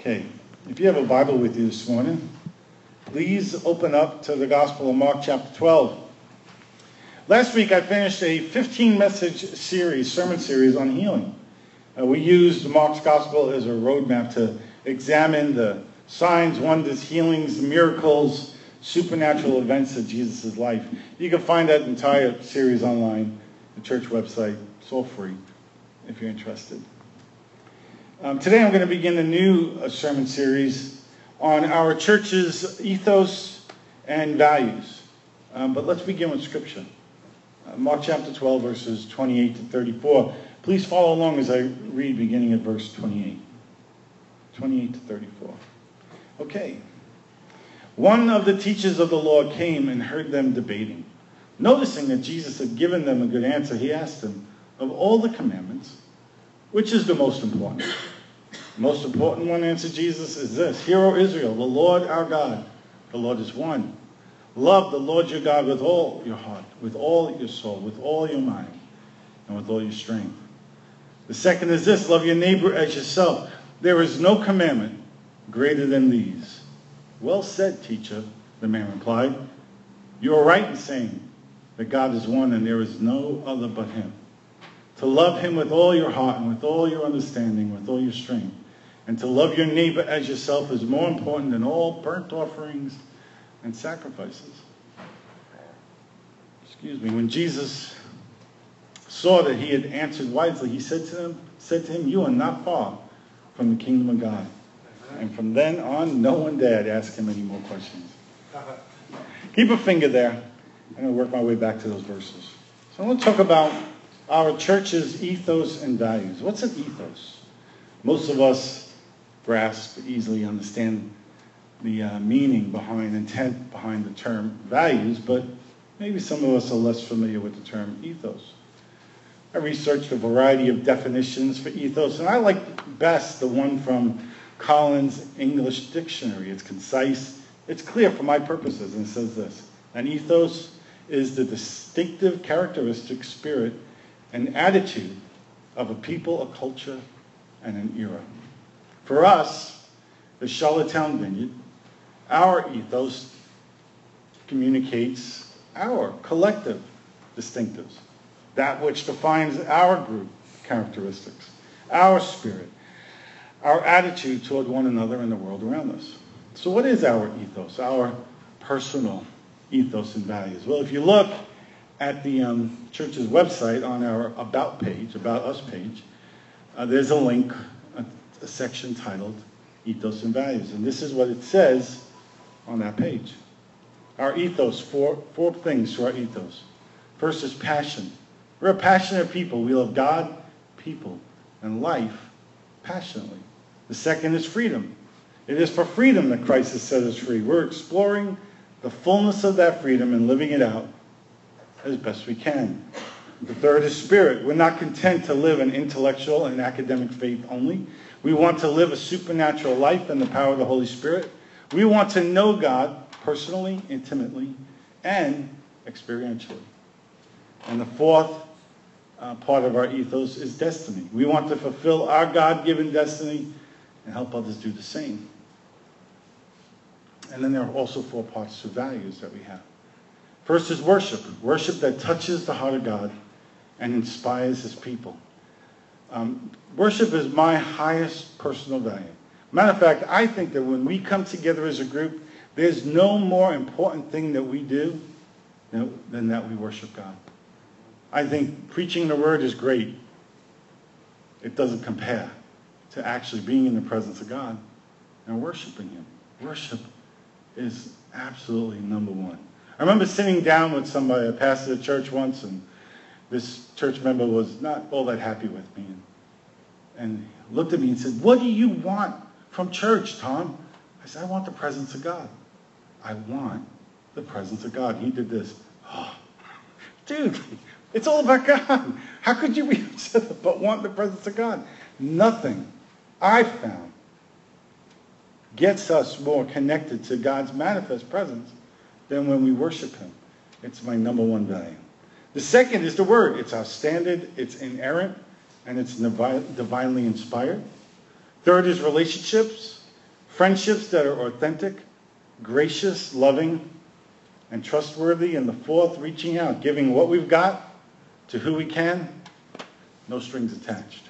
Okay, if you have a Bible with you this morning, please open up to the Gospel of Mark, chapter 12. Last week I finished a 15 message series, sermon series on healing. Uh, we used Mark's Gospel as a roadmap to examine the signs, wonders, healings, miracles, supernatural events of Jesus' life. You can find that entire series online, the church website. It's all free if you're interested. Um, today I'm going to begin a new uh, sermon series on our church's ethos and values. Um, but let's begin with Scripture. Uh, Mark chapter 12, verses 28 to 34. Please follow along as I read beginning at verse 28. 28 to 34. Okay. One of the teachers of the law came and heard them debating. Noticing that Jesus had given them a good answer, he asked them, Of all the commandments, which is the most important? The most important one, answered Jesus, is this Hear, O Israel, the Lord our God, the Lord is one. Love the Lord your God with all your heart, with all your soul, with all your mind, and with all your strength. The second is this love your neighbor as yourself. There is no commandment greater than these. Well said, teacher, the man replied. You are right in saying that God is one and there is no other but him. To love him with all your heart and with all your understanding, with all your strength. And to love your neighbor as yourself is more important than all burnt offerings and sacrifices. Excuse me. When Jesus saw that he had answered wisely, he said to him, said to him, You are not far from the kingdom of God. And from then on, no one dared ask him any more questions. Keep a finger there. I'm going to work my way back to those verses. So I want to talk about our church's ethos and values. What's an ethos? Most of us grasp, easily understand the uh, meaning behind, intent behind the term values, but maybe some of us are less familiar with the term ethos. I researched a variety of definitions for ethos, and I like best the one from Collins English Dictionary. It's concise, it's clear for my purposes, and it says this An ethos is the distinctive characteristic, spirit, and attitude of a people, a culture, and an era. For us, the Charlottetown Vineyard, our ethos communicates our collective distinctives, that which defines our group characteristics, our spirit, our attitude toward one another and the world around us. So, what is our ethos, our personal ethos and values? Well, if you look at the um, church's website on our About page, About Us page, uh, there's a link, a, section titled Ethos and Values. And this is what it says on that page. Our ethos, four, four things to our ethos. First is passion. We're a passionate people. We love God, people, and life passionately. The second is freedom. It is for freedom that Christ has set us free. We're exploring the fullness of that freedom and living it out as best we can. The third is spirit. We're not content to live an intellectual and academic faith only. We want to live a supernatural life in the power of the Holy Spirit. We want to know God personally, intimately, and experientially. And the fourth uh, part of our ethos is destiny. We want to fulfill our God given destiny and help others do the same. And then there are also four parts to values that we have. First is worship, worship that touches the heart of God and inspires his people. Um, worship is my highest personal value. Matter of fact, I think that when we come together as a group, there's no more important thing that we do than that we worship God. I think preaching the word is great. It doesn't compare to actually being in the presence of God and worshiping him. Worship is absolutely number one. I remember sitting down with somebody, a pastor at church once, and this church member was not all that happy with me. And, and looked at me and said, What do you want from church, Tom? I said, I want the presence of God. I want the presence of God. He did this. Oh, dude, it's all about God. How could you be upset about wanting the presence of God? Nothing I found gets us more connected to God's manifest presence than when we worship him. It's my number one value. The second is the word. It's our standard, it's inerrant, and it's divinely inspired. Third is relationships. friendships that are authentic, gracious, loving, and trustworthy. And the fourth, reaching out, giving what we've got to who we can, no strings attached.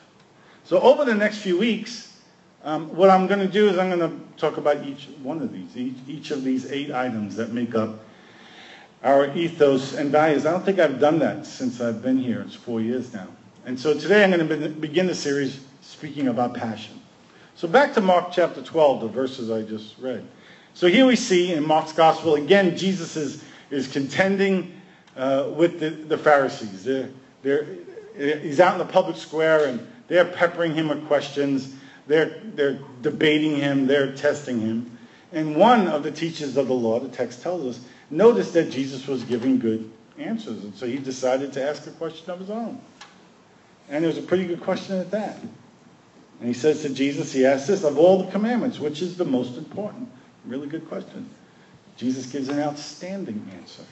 So over the next few weeks, um, what I'm going to do is I'm going to talk about each one of these, each, each of these eight items that make up our ethos and values. I don't think I've done that since I've been here. It's four years now. And so today I'm going to begin the series speaking about passion. So back to Mark chapter 12, the verses I just read. So here we see in Mark's gospel, again, Jesus is, is contending uh, with the, the Pharisees. They're, they're, he's out in the public square and they're peppering him with questions. They're, they're debating him. They're testing him. And one of the teachers of the law, the text tells us, noticed that Jesus was giving good answers. And so he decided to ask a question of his own. And it was a pretty good question at that. And he says to Jesus, he asks this, of all the commandments, which is the most important? Really good question. Jesus gives an outstanding answer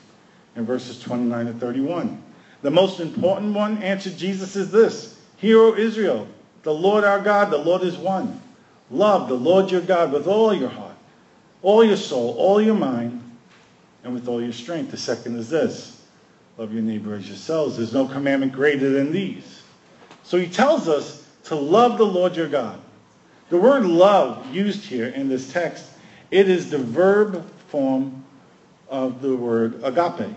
in verses 29 to 31. The most important one, answered Jesus, is this Hear, O Israel, the Lord our God, the Lord is one. Love the Lord your God with all your heart, all your soul, all your mind, and with all your strength. The second is this love your neighbor as yourselves. There's no commandment greater than these. So he tells us to love the Lord your God. The word love used here in this text, it is the verb form of the word agape.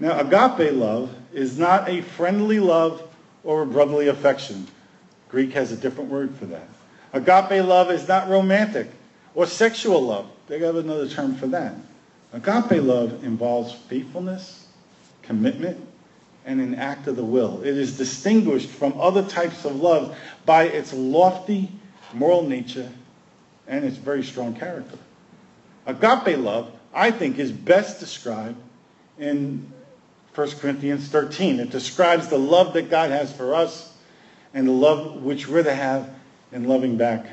Now, agape love is not a friendly love or a brotherly affection. Greek has a different word for that. Agape love is not romantic or sexual love. They have another term for that. Agape love involves faithfulness, commitment, and an act of the will. It is distinguished from other types of love by its lofty moral nature and its very strong character. Agape love, I think, is best described in 1 Corinthians 13. It describes the love that God has for us and the love which we're to have in loving back,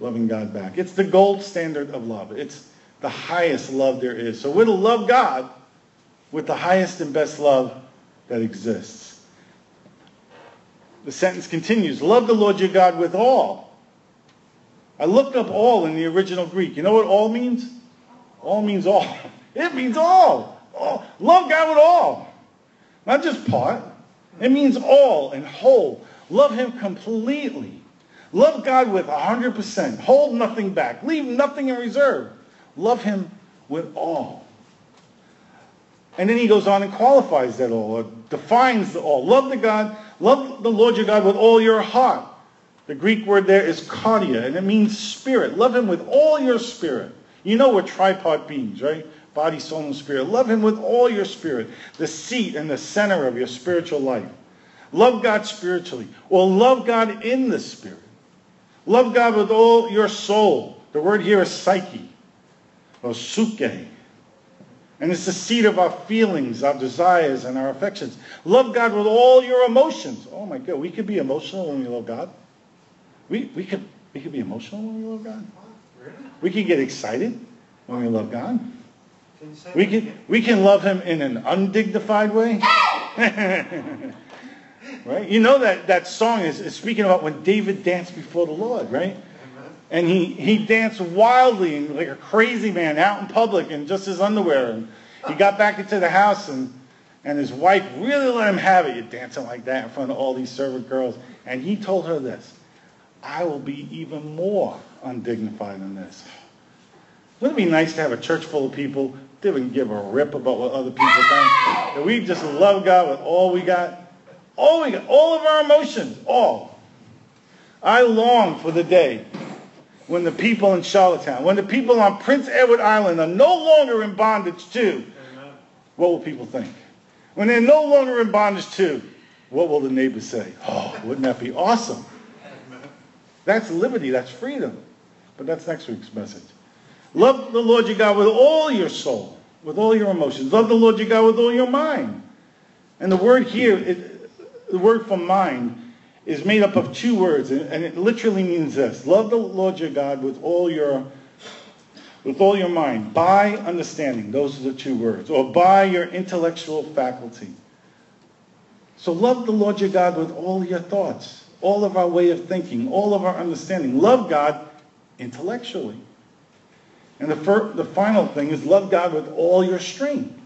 loving God back. It's the gold standard of love. It's the highest love there is. So we're to love God with the highest and best love that exists. The sentence continues Love the Lord your God with all. I looked up all in the original Greek. You know what all means? All means all. It means all. all. Love God with all. Not just part. It means all and whole. Love him completely. Love God with 100%. Hold nothing back. Leave nothing in reserve. Love him with all. And then he goes on and qualifies that all, or defines the all. Love the God, love the Lord your God with all your heart. The Greek word there is cardia, and it means spirit. Love him with all your spirit. You know we're tripart beings, right? Body, soul, and spirit. Love him with all your spirit, the seat and the center of your spiritual life. Love God spiritually, or love God in the spirit. Love God with all your soul. The word here is psyche or suke. And it's the seat of our feelings, our desires, and our affections. Love God with all your emotions. Oh my God, we could be emotional when we love God. We, we, could, we could be emotional when we love God. We can get excited when we love God. We can, we can love him in an undignified way. right? You know that, that song is, is speaking about when David danced before the Lord, right? And he, he danced wildly and like a crazy man out in public in just his underwear. And he got back into the house and, and his wife really let him have it. You're dancing like that in front of all these servant girls. And he told her this, I will be even more undignified than this. Wouldn't it be nice to have a church full of people that would give a rip about what other people think? That we just love God with all we got? All we got, all of our emotions, all. I long for the day when the people in Charlottetown, when the people on Prince Edward Island are no longer in bondage to, what will people think? When they're no longer in bondage to, what will the neighbors say? Oh, wouldn't that be awesome? That's liberty, that's freedom. But that's next week's message. Love the Lord your God with all your soul, with all your emotions. Love the Lord your God with all your mind. And the word here, it, the word for mind, is made up of two words, and it literally means this. Love the Lord your God with all your with all your mind, by understanding. Those are the two words. Or by your intellectual faculty. So love the Lord your God with all your thoughts, all of our way of thinking, all of our understanding. Love God intellectually. And the, fir- the final thing is love God with all your strength,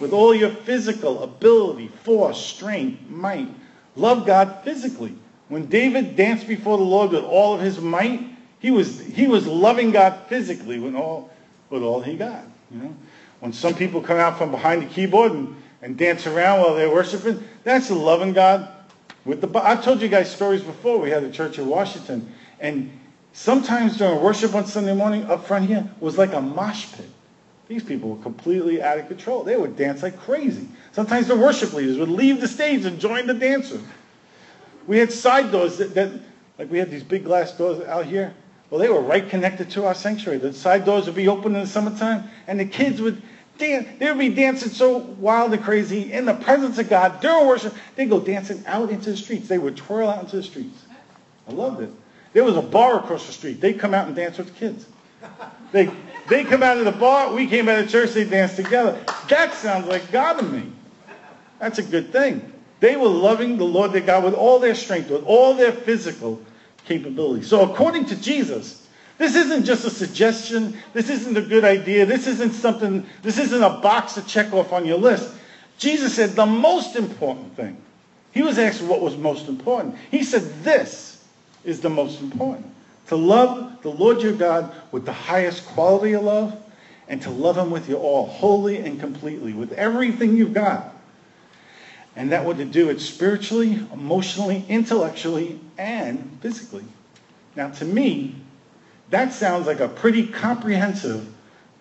with all your physical ability, force, strength, might. Love God physically. When David danced before the Lord with all of his might, he was, he was loving God physically with all, with all he got. You know? When some people come out from behind the keyboard and, and dance around while they're worshiping, that's loving God with the. I've told you guys stories before. We had a church in Washington, and sometimes during worship on Sunday morning up front here was like a mosh pit. These people were completely out of control. They would dance like crazy. Sometimes the worship leaders would leave the stage and join the dancers. We had side doors that, that like we had these big glass doors out here. Well, they were right connected to our sanctuary. The side doors would be open in the summertime, and the kids would dance. They would be dancing so wild and crazy in the presence of God during worship. They'd go dancing out into the streets. They would twirl out into the streets. I loved it. There was a bar across the street. They'd come out and dance with the kids. They they come out of the bar. We came out of church. They danced together. That sounds like God to me. That's a good thing. They were loving the Lord their God with all their strength, with all their physical capability. So according to Jesus, this isn't just a suggestion. This isn't a good idea. This isn't something, this isn't a box to check off on your list. Jesus said the most important thing. He was asked what was most important. He said this is the most important. To love the Lord your God with the highest quality of love and to love him with your all, wholly and completely, with everything you've got. And that would do it spiritually, emotionally, intellectually, and physically. Now, to me, that sounds like a pretty comprehensive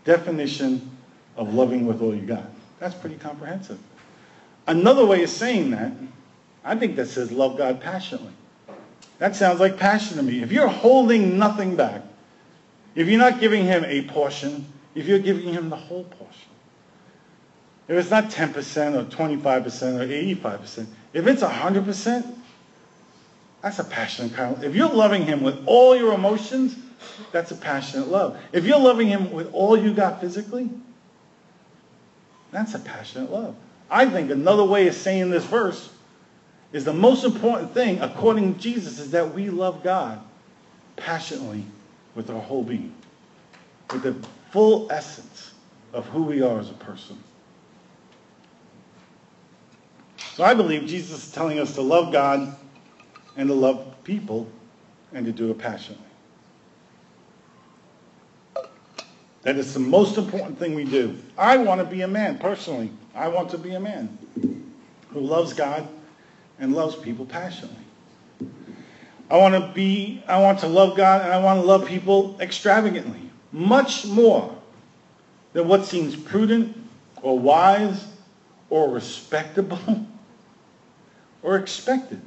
definition of loving with all you got. That's pretty comprehensive. Another way of saying that, I think that says love God passionately. That sounds like passion to me. If you're holding nothing back, if you're not giving him a portion, if you're giving him the whole portion, if it's not 10% or 25% or 85%, if it's 100%, that's a passionate kind of If you're loving him with all your emotions, that's a passionate love. If you're loving him with all you got physically, that's a passionate love. I think another way of saying this verse is the most important thing, according to Jesus, is that we love God passionately with our whole being, with the full essence of who we are as a person. So I believe Jesus is telling us to love God and to love people and to do it passionately. That is the most important thing we do. I want to be a man, personally. I want to be a man who loves God and loves people passionately. I want to be, I want to love God and I want to love people extravagantly. Much more than what seems prudent or wise or respectable or expected.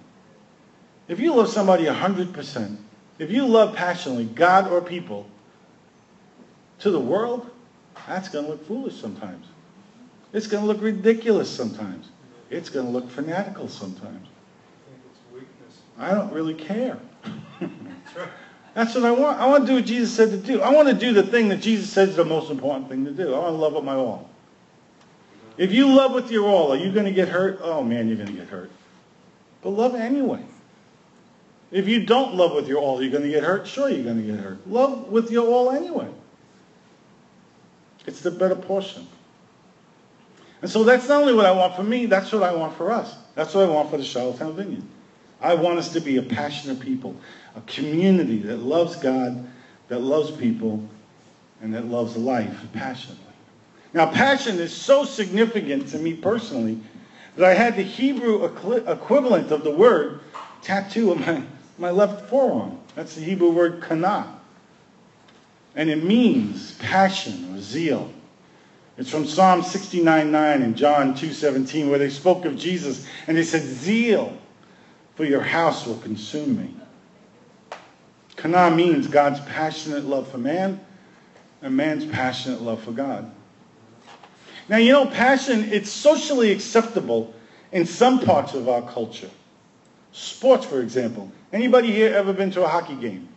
If you love somebody 100%, if you love passionately God or people, to the world, that's going to look foolish sometimes. It's going to look ridiculous sometimes. It's going to look fanatical sometimes. I don't really care. That's what I want. I want to do what Jesus said to do. I want to do the thing that Jesus says is the most important thing to do. I want to love with my all. If you love with your all, are you going to get hurt? Oh man, you're going to get hurt. But love anyway. If you don't love with your all, you're going to get hurt? Sure, you're going to get hurt. Love with your all anyway. It's the better portion. And so that's not only what I want for me, that's what I want for us. That's what I want for the Charlottetown Vineyard. I want us to be a passionate people, a community that loves God, that loves people, and that loves life passionately. Now, passion is so significant to me personally that I had the Hebrew equivalent of the word tattoo on my, my left forearm. That's the Hebrew word kana. And it means passion or zeal. It's from Psalm 69.9 and John 2.17 where they spoke of Jesus and they said, Zeal for your house will consume me. Kana means God's passionate love for man and man's passionate love for God. Now, you know, passion, it's socially acceptable in some parts of our culture. Sports, for example. Anybody here ever been to a hockey game?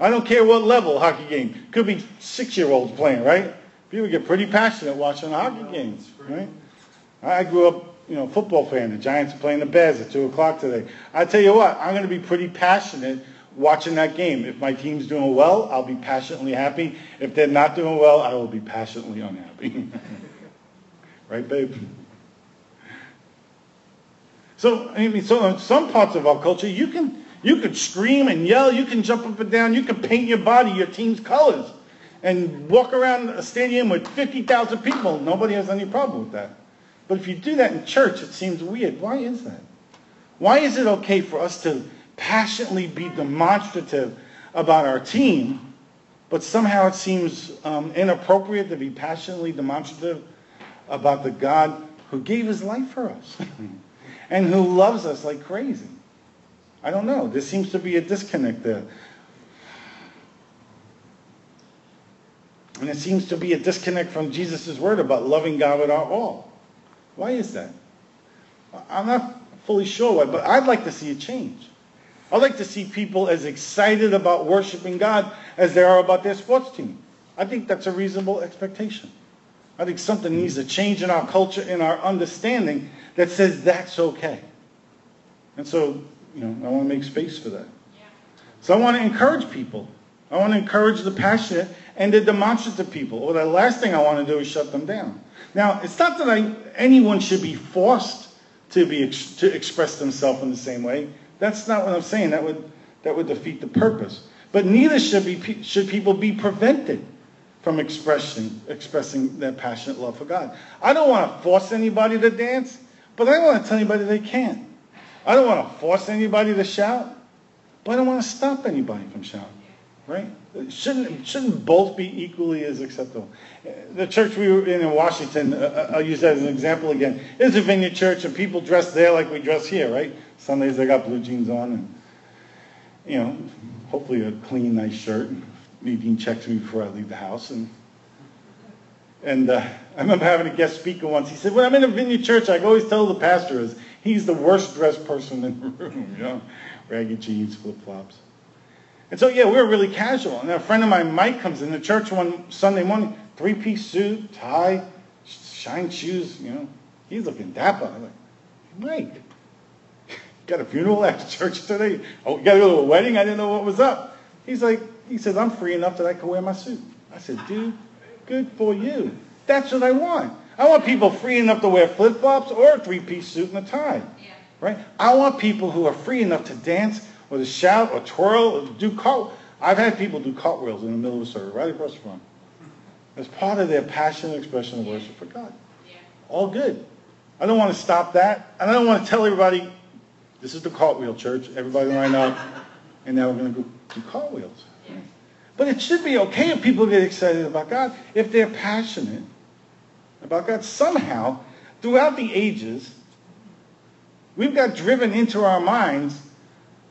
I don't care what level hockey game. Could be six-year-olds playing, right? People get pretty passionate watching hockey games, right? I grew up, you know, football fan. The Giants are playing the Bears at 2 o'clock today. I tell you what, I'm going to be pretty passionate watching that game. If my team's doing well, I'll be passionately happy. If they're not doing well, I will be passionately unhappy. right, babe? So, I mean, so in some parts of our culture, you can you can scream and yell, you can jump up and down, you can paint your body your team's colors, and walk around a stadium with 50,000 people. Nobody has any problem with that. But if you do that in church, it seems weird. Why is that? Why is it okay for us to passionately be demonstrative about our team, but somehow it seems um, inappropriate to be passionately demonstrative about the God who gave his life for us and who loves us like crazy? I don't know. There seems to be a disconnect there. And it seems to be a disconnect from Jesus' word about loving God with our all. Why is that? I'm not fully sure why, but I'd like to see a change. I'd like to see people as excited about worshiping God as they are about their sports team. I think that's a reasonable expectation. I think something needs to change in our culture, in our understanding that says that's okay. And so, you know, I want to make space for that. So I want to encourage people. I want to encourage the passionate and the demonstrative people. Or the last thing I want to do is shut them down. Now, it's not that I, anyone should be forced to, be, to express themselves in the same way. That's not what I'm saying. That would, that would defeat the purpose. But neither should, be, should people be prevented from expressing, expressing their passionate love for God. I don't want to force anybody to dance, but I don't want to tell anybody they can't. I don't want to force anybody to shout, but I don't want to stop anybody from shouting. Right? Shouldn't, shouldn't both be equally as acceptable? The church we were in in Washington, uh, uh, I'll use that as an example again, is a vineyard church, and people dress there like we dress here, right? Sundays they got blue jeans on, and, you know, hopefully a clean, nice shirt. Nadine checks me before I leave the house. And, and uh, I remember having a guest speaker once. He said, when I'm in a vineyard church, I always tell the pastor he's the worst dressed person in the room, you know, ragged jeans, flip-flops. And so, yeah, we were really casual. And a friend of mine, Mike, comes in the church one Sunday morning, three-piece suit, tie, shine shoes, you know. He's looking dapper. I'm like, Mike, got a funeral at church today? Oh, you got to go to a wedding? I didn't know what was up. He's like, he says, I'm free enough that I can wear my suit. I said, dude, good for you. That's what I want. I want people free enough to wear flip-flops or a three-piece suit and a tie. Yeah. Right? I want people who are free enough to dance or to shout or twirl or do cart. I've had people do cartwheels in the middle of a service, right across the front. As part of their passionate expression of worship for God. Yeah. All good. I don't want to stop that. And I don't want to tell everybody, this is the cartwheel church. Everybody line up. And now we're going to go do cartwheels. But it should be okay if people get excited about God, if they're passionate about God. Somehow, throughout the ages, we've got driven into our minds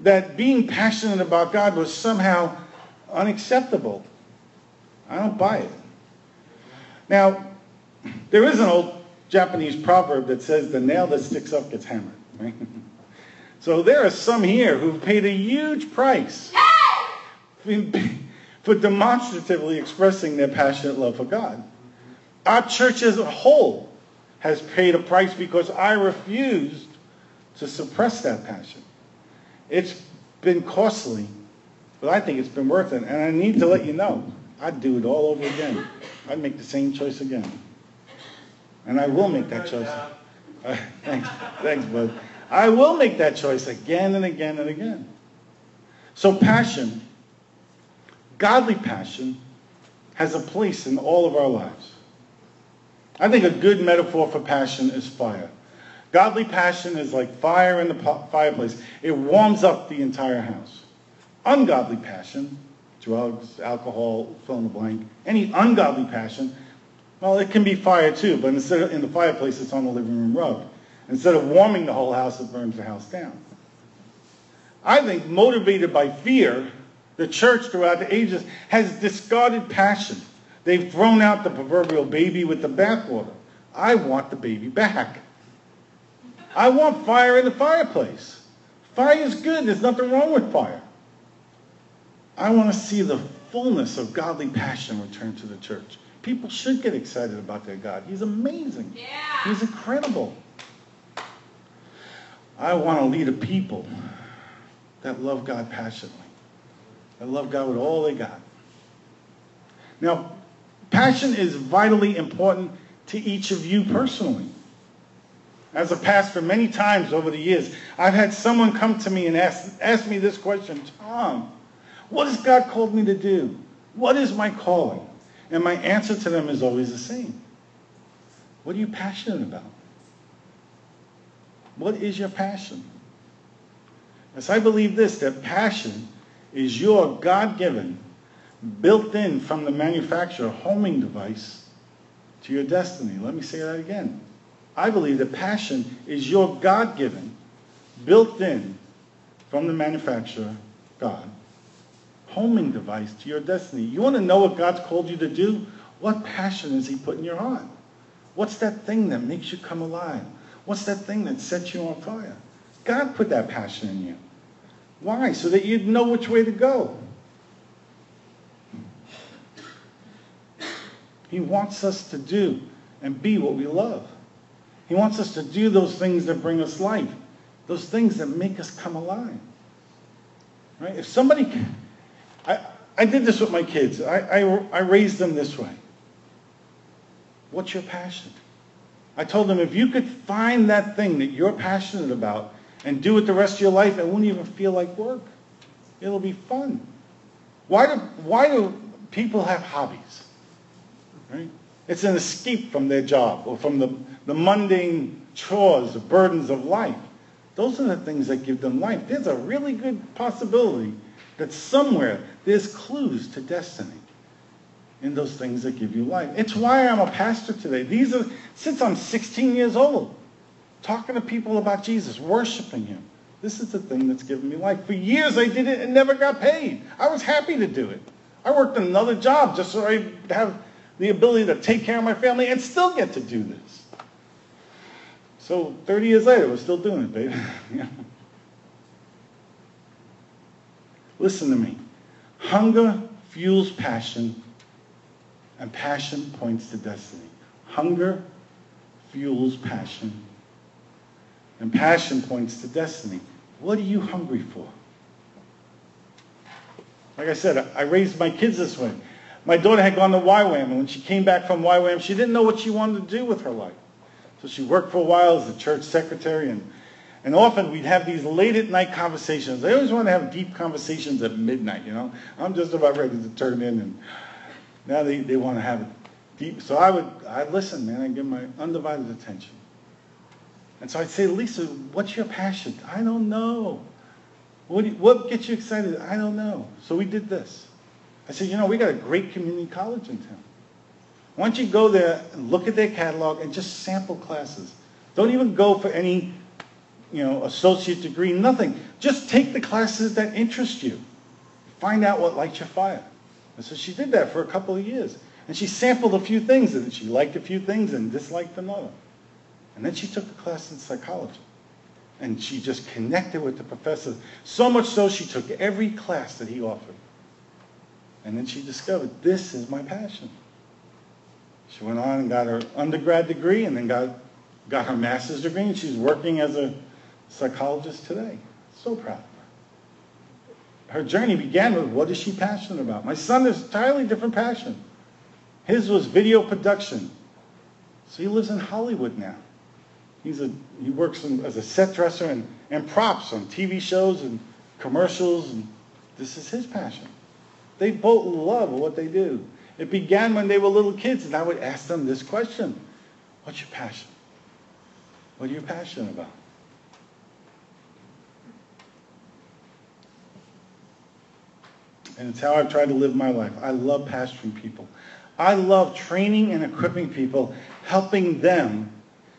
that being passionate about God was somehow unacceptable. I don't buy it. Now, there is an old Japanese proverb that says the nail that sticks up gets hammered. Right? So there are some here who've paid a huge price for demonstratively expressing their passionate love for God. Our church as a whole has paid a price because I refused to suppress that passion. It's been costly, but I think it's been worth it. And I need to let you know, I'd do it all over again. I'd make the same choice again. And I will make that choice. Thanks, thanks, bud. I will make that choice again and again and again. So passion, godly passion, has a place in all of our lives. I think a good metaphor for passion is fire. Godly passion is like fire in the fireplace. It warms up the entire house. Ungodly passion, drugs, alcohol, fill in the blank, any ungodly passion, well, it can be fire too, but instead of in the fireplace, it's on the living room rug. Instead of warming the whole house, it burns the house down. I think motivated by fear, the church throughout the ages has discarded passion. They've thrown out the proverbial baby with the bathwater. I want the baby back. I want fire in the fireplace. Fire is good. There's nothing wrong with fire. I want to see the fullness of godly passion return to the church. People should get excited about their God. He's amazing. Yeah. He's incredible. I want to lead a people that love God passionately. that love God with all they got. Now, passion is vitally important to each of you personally. As a pastor, many times over the years, I've had someone come to me and ask, ask me this question Tom, what has God called me to do? What is my calling? And my answer to them is always the same. What are you passionate about? What is your passion? As I believe this, that passion is your God given, built in from the manufacturer homing device to your destiny. Let me say that again. I believe that passion is your God given, built in from the manufacturer, God, homing device to your destiny. You want to know what God's called you to do? What passion has He put in your heart? What's that thing that makes you come alive? What's that thing that sets you on fire? God put that passion in you. Why? So that you'd know which way to go. He wants us to do and be what we love. He wants us to do those things that bring us life, those things that make us come alive. Right? If somebody, I, I did this with my kids. I, I, I raised them this way. What's your passion? I told them if you could find that thing that you're passionate about and do it the rest of your life, it won't even feel like work. It'll be fun. Why do, why do people have hobbies? Right? It's an escape from their job or from the, the mundane chores, the burdens of life. Those are the things that give them life. There's a really good possibility that somewhere there's clues to destiny in those things that give you life. It's why I'm a pastor today. These are since I'm 16 years old, talking to people about Jesus, worshiping him. This is the thing that's given me life. For years I did it and never got paid. I was happy to do it. I worked another job just so I have the ability to take care of my family and still get to do this. So 30 years later, we're still doing it, baby. Listen to me. Hunger fuels passion, and passion points to destiny. Hunger fuels passion, and passion points to destiny. What are you hungry for? Like I said, I raised my kids this way. My daughter had gone to YWAM, and when she came back from YWAM, she didn't know what she wanted to do with her life. So she worked for a while as a church secretary, and, and often we'd have these late at night conversations. I always want to have deep conversations at midnight, you know. I'm just about ready to turn in, and now they, they want to have it deep. So I would I'd listen, man, and give my undivided attention. And so I'd say, Lisa, what's your passion? I don't know. What, you, what gets you excited? I don't know. So we did this. I said, you know, we got a great community college in town. Why don't you go there and look at their catalog and just sample classes? Don't even go for any, you know, associate degree, nothing. Just take the classes that interest you. Find out what lights your fire. And so she did that for a couple of years. And she sampled a few things, and she liked a few things and disliked another. And then she took a class in psychology. And she just connected with the professor, so much so she took every class that he offered. And then she discovered, this is my passion. She went on and got her undergrad degree and then got, got her master's degree, and she's working as a psychologist today. So proud of her. Her journey began with what is she passionate about? My son has entirely different passion. His was video production. So he lives in Hollywood now. He's a, he works in, as a set dresser and, and props on TV shows and commercials, and this is his passion. They both love what they do. It began when they were little kids, and I would ask them this question What's your passion? What are you passionate about? And it's how I've tried to live my life. I love pastoring people. I love training and equipping people, helping them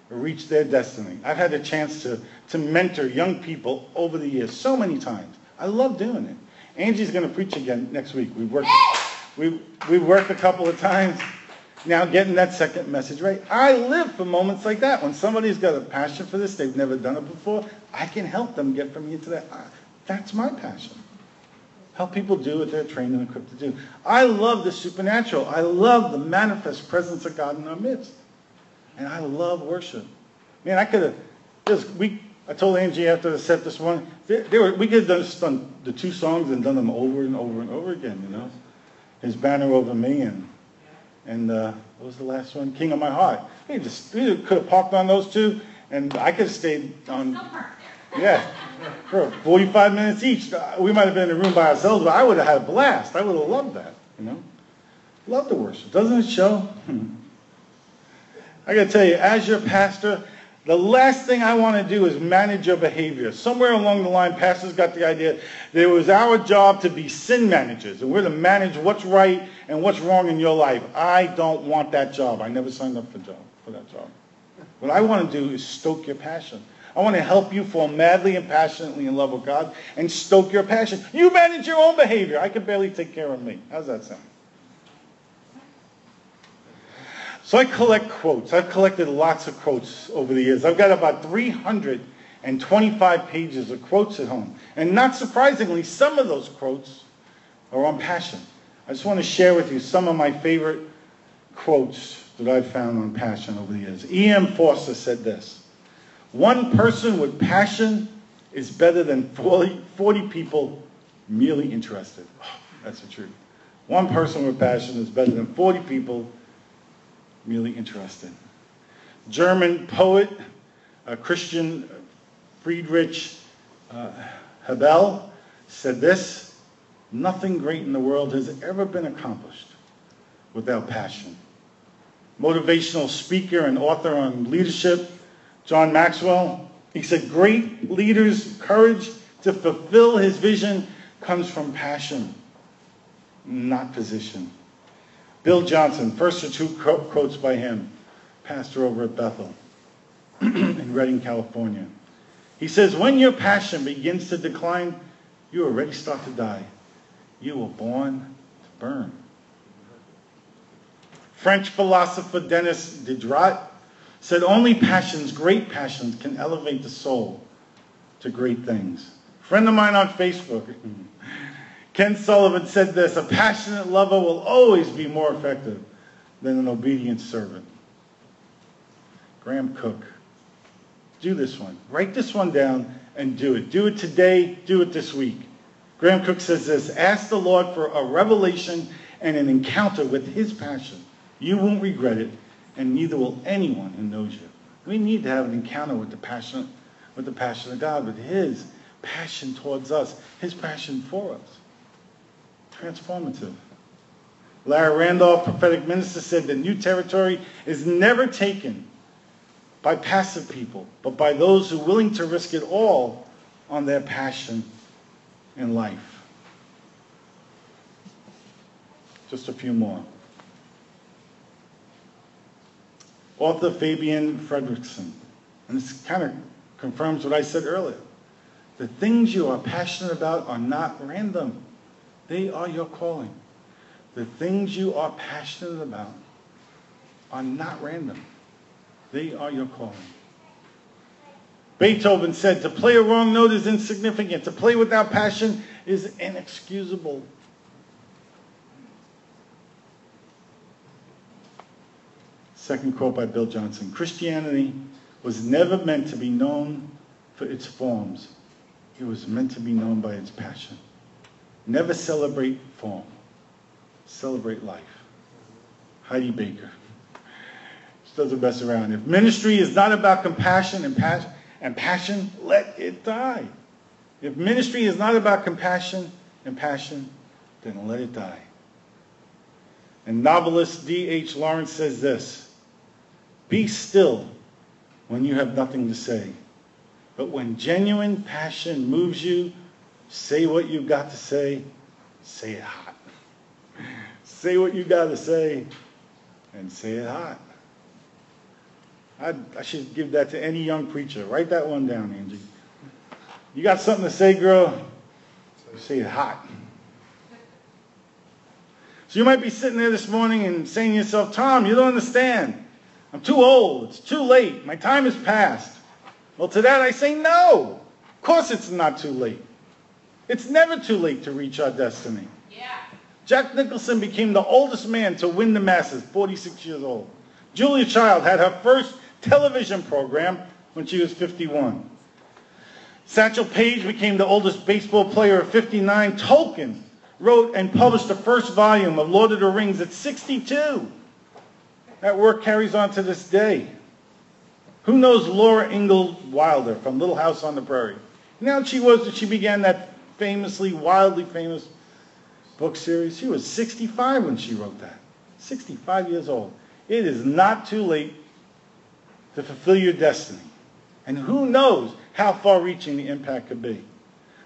reach their destiny. I've had a chance to, to mentor young people over the years so many times. I love doing it. Angie's going to preach again next week. We worked, we, we worked a couple of times now getting that second message right. I live for moments like that. When somebody's got a passion for this, they've never done it before, I can help them get from here to that. That's my passion. Help people do what they're trained and equipped to do. I love the supernatural. I love the manifest presence of God in our midst. And I love worship. Man, I could have, just, we I told Angie after the set this morning, they, they were, we could have just done the two songs and done them over and over and over again, you know. His banner over me and and uh, what was the last one? King of My Heart. We just we could have parked on those two, and I could have stayed on. Yeah, for 45 minutes each. Uh, we might have been in a room by ourselves, but I would have had a blast. I would have loved that, you know. Love the worship. Doesn't it show? I got to tell you, as your pastor, the last thing I want to do is manage your behavior. Somewhere along the line, pastors got the idea that it was our job to be sin managers, and we're to manage what's right and what's wrong in your life. I don't want that job. I never signed up for, job, for that job. What I want to do is stoke your passion. I want to help you fall madly and passionately in love with God and stoke your passion. You manage your own behavior. I can barely take care of me. How's that sound? So I collect quotes. I've collected lots of quotes over the years. I've got about 325 pages of quotes at home. And not surprisingly, some of those quotes are on passion. I just want to share with you some of my favorite quotes that I've found on passion over the years. E.M. Forster said this One person with passion is better than 40, 40 people merely interested. Oh, that's the truth. One person with passion is better than 40 people merely interested. German poet, uh, Christian Friedrich uh, Hebbel said this, nothing great in the world has ever been accomplished without passion. Motivational speaker and author on leadership, John Maxwell, he said, great leaders' courage to fulfill his vision comes from passion, not position. Bill Johnson, first or two quotes by him, pastor over at Bethel in Redding, California. He says, when your passion begins to decline, you already start to die. You were born to burn. French philosopher Denis Diderot said, only passions, great passions, can elevate the soul to great things. friend of mine on Facebook Ken Sullivan said this A passionate lover will always be more effective than an obedient servant. Graham Cooke. Do this one. Write this one down and do it. Do it today. Do it this week. Graham Cooke says this Ask the Lord for a revelation and an encounter with his passion. You won't regret it, and neither will anyone who knows you. We need to have an encounter with the passion, with the passion of God, with his passion towards us, his passion for us transformative. Larry Randolph, prophetic minister, said that new territory is never taken by passive people, but by those who are willing to risk it all on their passion in life. Just a few more. Author Fabienne Fredrickson, and this kind of confirms what I said earlier. The things you are passionate about are not random. They are your calling. The things you are passionate about are not random. They are your calling. Beethoven said, to play a wrong note is insignificant. To play without passion is inexcusable. Second quote by Bill Johnson. Christianity was never meant to be known for its forms. It was meant to be known by its passion. Never celebrate form. Celebrate life. Heidi Baker. She doesn't mess around. If ministry is not about compassion and, passion, and passion, let it die. If ministry is not about compassion and passion, then let it die. And novelist D.H. Lawrence says this Be still when you have nothing to say. But when genuine passion moves you Say what you've got to say. Say it hot. say what you've got to say and say it hot. I, I should give that to any young preacher. Write that one down, Angie. You got something to say, girl? Say it hot. So you might be sitting there this morning and saying to yourself, Tom, you don't understand. I'm too old. It's too late. My time has passed. Well, to that I say no. Of course it's not too late. It's never too late to reach our destiny. Yeah. Jack Nicklaus became the oldest man to win the Masters, 46 years old. Julia Child had her first television program when she was 51. Satchel Paige became the oldest baseball player of 59. Tolkien wrote and published the first volume of Lord of the Rings at 62. That work carries on to this day. Who knows Laura Ingalls Wilder from Little House on the Prairie? Now she was that she began that famously, wildly famous book series. She was 65 when she wrote that. 65 years old. It is not too late to fulfill your destiny. And who knows how far reaching the impact could be.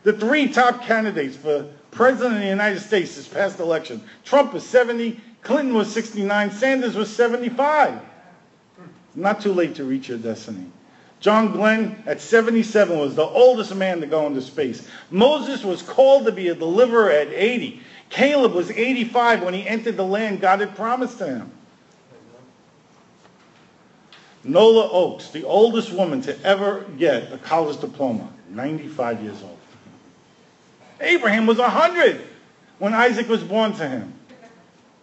The three top candidates for President of the United States this past election Trump was 70, Clinton was 69, Sanders was 75. Not too late to reach your destiny. John Glenn, at 77, was the oldest man to go into space. Moses was called to be a deliverer at 80. Caleb was 85 when he entered the land God had promised to him. Nola Ochs, the oldest woman to ever get a college diploma, 95 years old. Abraham was 100 when Isaac was born to him,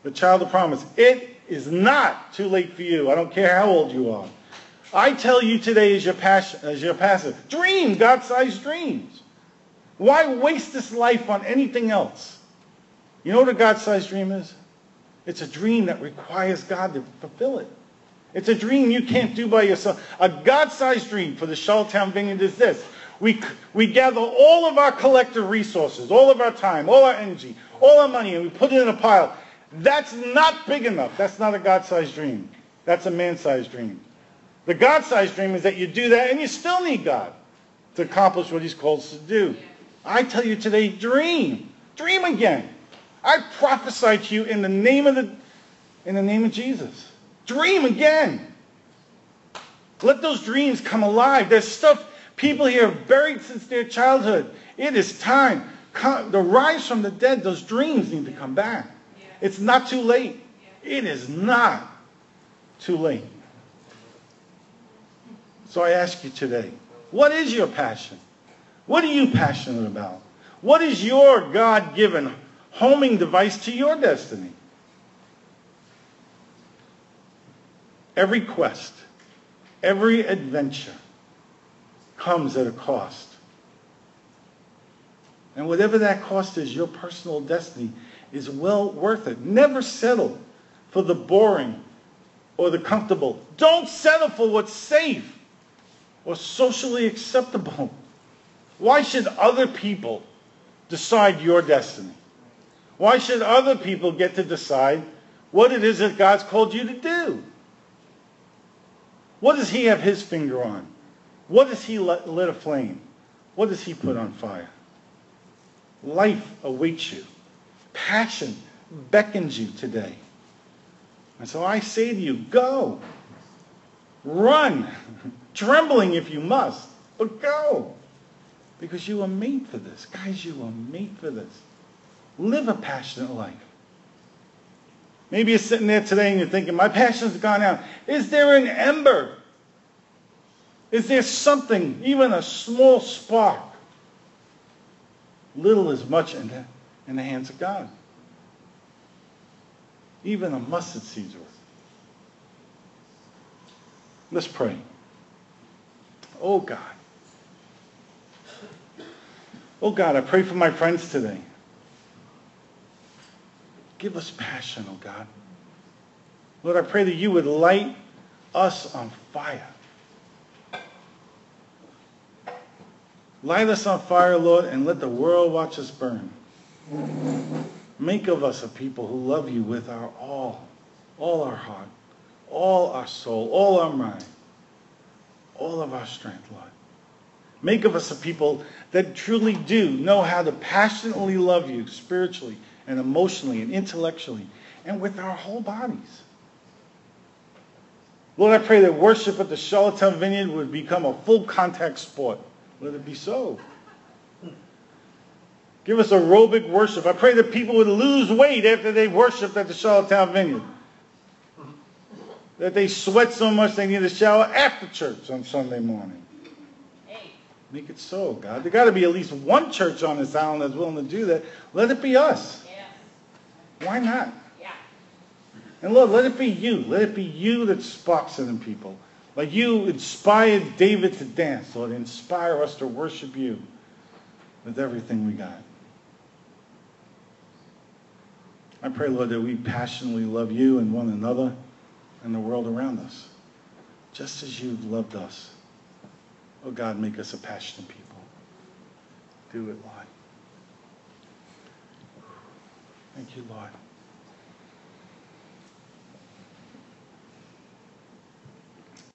the child of promise. It is not too late for you. I don't care how old you are. I tell you today as your, passion, as your pastor, dream God-sized dreams. Why waste this life on anything else? You know what a God-sized dream is? It's a dream that requires God to fulfill it. It's a dream you can't do by yourself. A God-sized dream for the Charlottetown Vineyard is this. We, we gather all of our collective resources, all of our time, all our energy, all our money, and we put it in a pile. That's not big enough. That's not a God-sized dream. That's a man-sized dream. The God-sized dream is that you do that and you still need God to accomplish what he's called us to do. I tell you today, dream. Dream again. I prophesy to you in the name of the in the name of Jesus. Dream again. Let those dreams come alive. There's stuff people here have buried since their childhood. It is time. The rise from the dead, those dreams need to come back. It's not too late. It is not too late. So I ask you today, what is your passion? What are you passionate about? What is your God given homing device to your destiny? Every quest, every adventure comes at a cost. And whatever that cost is, your personal destiny is well worth it. Never settle for the boring or the comfortable. Don't settle for what's safe or socially acceptable. Why should other people decide your destiny? Why should other people get to decide what it is that God's called you to do? What does he have his finger on? What does he let, lit a flame? What does he put on fire? Life awaits you. Passion beckons you today. And so I say to you, go. Run. Trembling if you must, but go. Because you were made for this. Guys, you were made for this. Live a passionate life. Maybe you're sitting there today and you're thinking, my passion's gone out. Is there an ember? Is there something, even a small spark? Little is much in the, in the hands of God. Even a mustard worth. Let's pray. Oh God. Oh God, I pray for my friends today. Give us passion, oh God. Lord, I pray that you would light us on fire. Light us on fire, Lord, and let the world watch us burn. Make of us a people who love you with our all, all our heart, all our soul, all our mind, all of our strength, Lord. Make of us a people that truly do know how to passionately love you spiritually and emotionally and intellectually and with our whole bodies. Lord, I pray that worship at the Charlottetown Vineyard would become a full contact sport. Let it be so. Give us aerobic worship. I pray that people would lose weight after they worshiped at the Charlottetown Vineyard. That they sweat so much they need a shower after church on Sunday morning. Make it so, God. There got to be at least one church on this island that's willing to do that. Let it be us. Yeah. Why not? Yeah. And Lord, let it be you. Let it be you that sparks it in people. Like you inspired David to dance, Lord, inspire us to worship you with everything we got. I pray, Lord, that we passionately love you and one another and the world around us, just as you've loved us. Oh, God, make us a passionate people. Do it, Lord. Thank you, Lord.